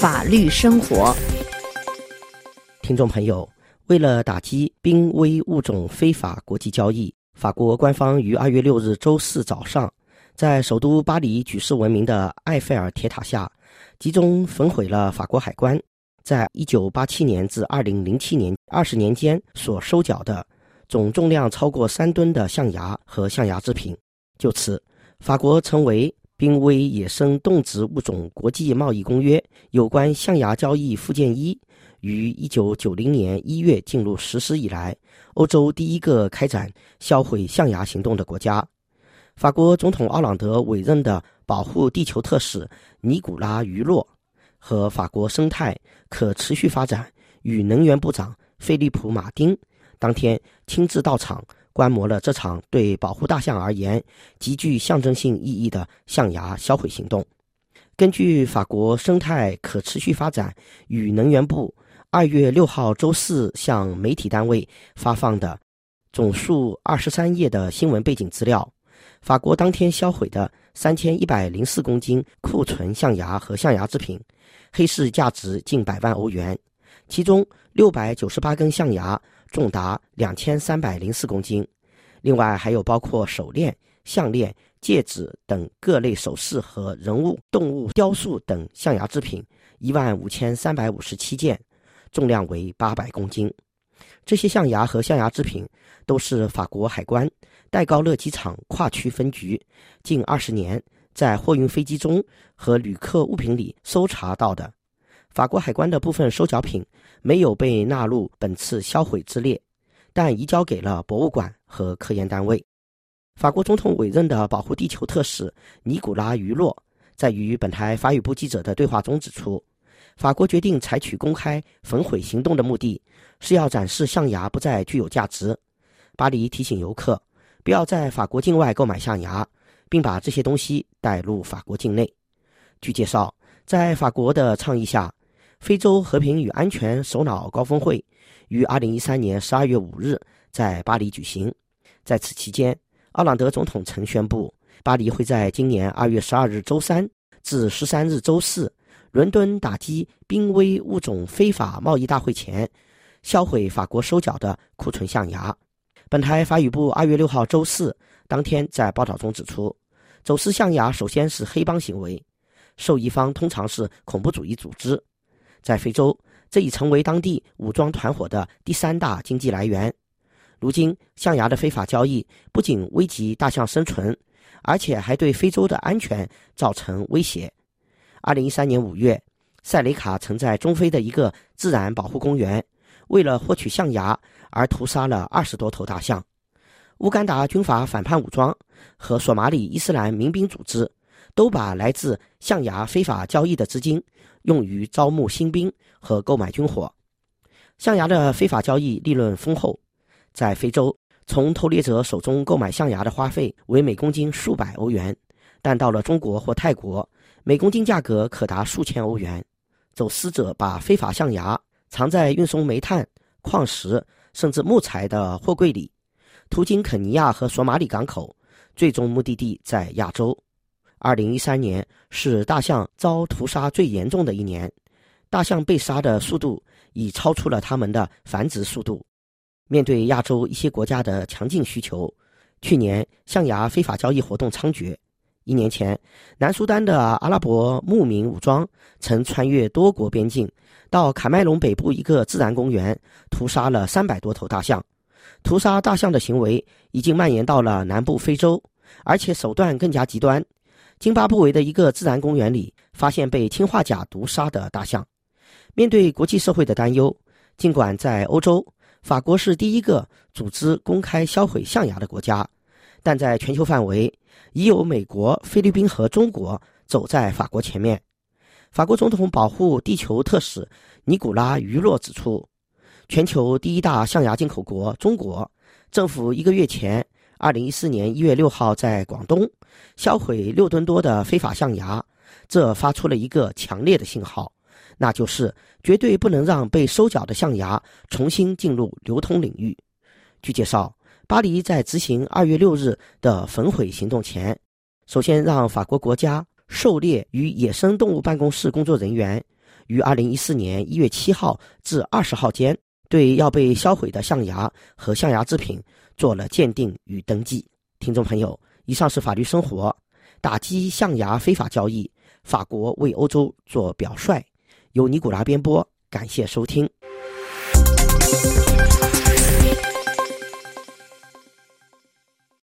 法律生活。听众朋友，为了打击濒危物种非法国际交易，法国官方于二月六日周四早上，在首都巴黎举世闻名的埃菲尔铁塔下，集中焚毁了法国海关在一九八七年至二零零七年二十年间所收缴的总重量超过三吨的象牙和象牙制品。就此，法国成为。《濒危野生动植物种国际贸易公约》有关象牙交易附件一于一九九零年一月进入实施以来，欧洲第一个开展销毁象牙行动的国家。法国总统奥朗德委任的保护地球特使尼古拉·于洛和法国生态可持续发展与能源部长菲利普·马丁当天亲自到场。观摩了这场对保护大象而言极具象征性意义的象牙销毁行动。根据法国生态可持续发展与能源部二月六号周四向媒体单位发放的总数二十三页的新闻背景资料，法国当天销毁的三千一百零四公斤库存象牙和象牙制品，黑市价值近百万欧元，其中六百九十八根象牙。重达两千三百零四公斤，另外还有包括手链、项链、戒指等各类首饰和人物、动物雕塑等象牙制品一万五千三百五十七件，重量为八百公斤。这些象牙和象牙制品都是法国海关戴高乐机场跨区分局近二十年在货运飞机中和旅客物品里搜查到的。法国海关的部分收缴品没有被纳入本次销毁之列，但移交给了博物馆和科研单位。法国总统委任的保护地球特使尼古拉·于洛在与本台法语部记者的对话中指出，法国决定采取公开焚毁行动的目的是要展示象牙不再具有价值。巴黎提醒游客不要在法国境外购买象牙，并把这些东西带入法国境内。据介绍，在法国的倡议下。非洲和平与安全首脑高峰会于二零一三年十二月五日在巴黎举行。在此期间，奥朗德总统曾宣布，巴黎会在今年二月十二日周三至十三日周四伦敦打击濒危物种非法贸易大会前，销毁法国收缴的库存象牙。本台法语部二月六号周四当天在报道中指出，走私象牙首先是黑帮行为，受益方通常是恐怖主义组织。在非洲，这已成为当地武装团伙的第三大经济来源。如今，象牙的非法交易不仅危及大象生存，而且还对非洲的安全造成威胁。二零一三年五月，塞雷卡曾在中非的一个自然保护公园，为了获取象牙而屠杀了二十多头大象。乌干达军阀反叛武装和索马里伊斯兰民兵组织都把来自象牙非法交易的资金。用于招募新兵和购买军火，象牙的非法交易利润丰厚。在非洲，从偷猎者手中购买象牙的花费为每公斤数百欧元，但到了中国或泰国，每公斤价格可达数千欧元。走私者把非法象牙藏在运送煤炭、矿石甚至木材的货柜里，途经肯尼亚和索马里港口，最终目的地在亚洲。二零一三年是大象遭屠杀最严重的一年，大象被杀的速度已超出了它们的繁殖速度。面对亚洲一些国家的强劲需求，去年象牙非法交易活动猖獗。一年前，南苏丹的阿拉伯牧民武装曾穿越多国边境，到卡麦隆北部一个自然公园，屠杀了三百多头大象。屠杀大象的行为已经蔓延到了南部非洲，而且手段更加极端。津巴布韦的一个自然公园里，发现被氰化钾毒杀的大象。面对国际社会的担忧，尽管在欧洲，法国是第一个组织公开销毁象牙的国家，但在全球范围，已有美国、菲律宾和中国走在法国前面。法国总统保护地球特使尼古拉·于洛指出，全球第一大象牙进口国中国政府一个月前。二零一四年一月六号，在广东销毁六吨多的非法象牙，这发出了一个强烈的信号，那就是绝对不能让被收缴的象牙重新进入流通领域。据介绍，巴黎在执行二月六日的焚毁行动前，首先让法国国家狩猎与野生动物办公室工作人员于二零一四年一月七号至二十号间，对要被销毁的象牙和象牙制品做了鉴定与登记。听众朋友，以上是法律生活，打击象牙非法交易，法国为欧洲做表率，由尼古拉编播，感谢收听。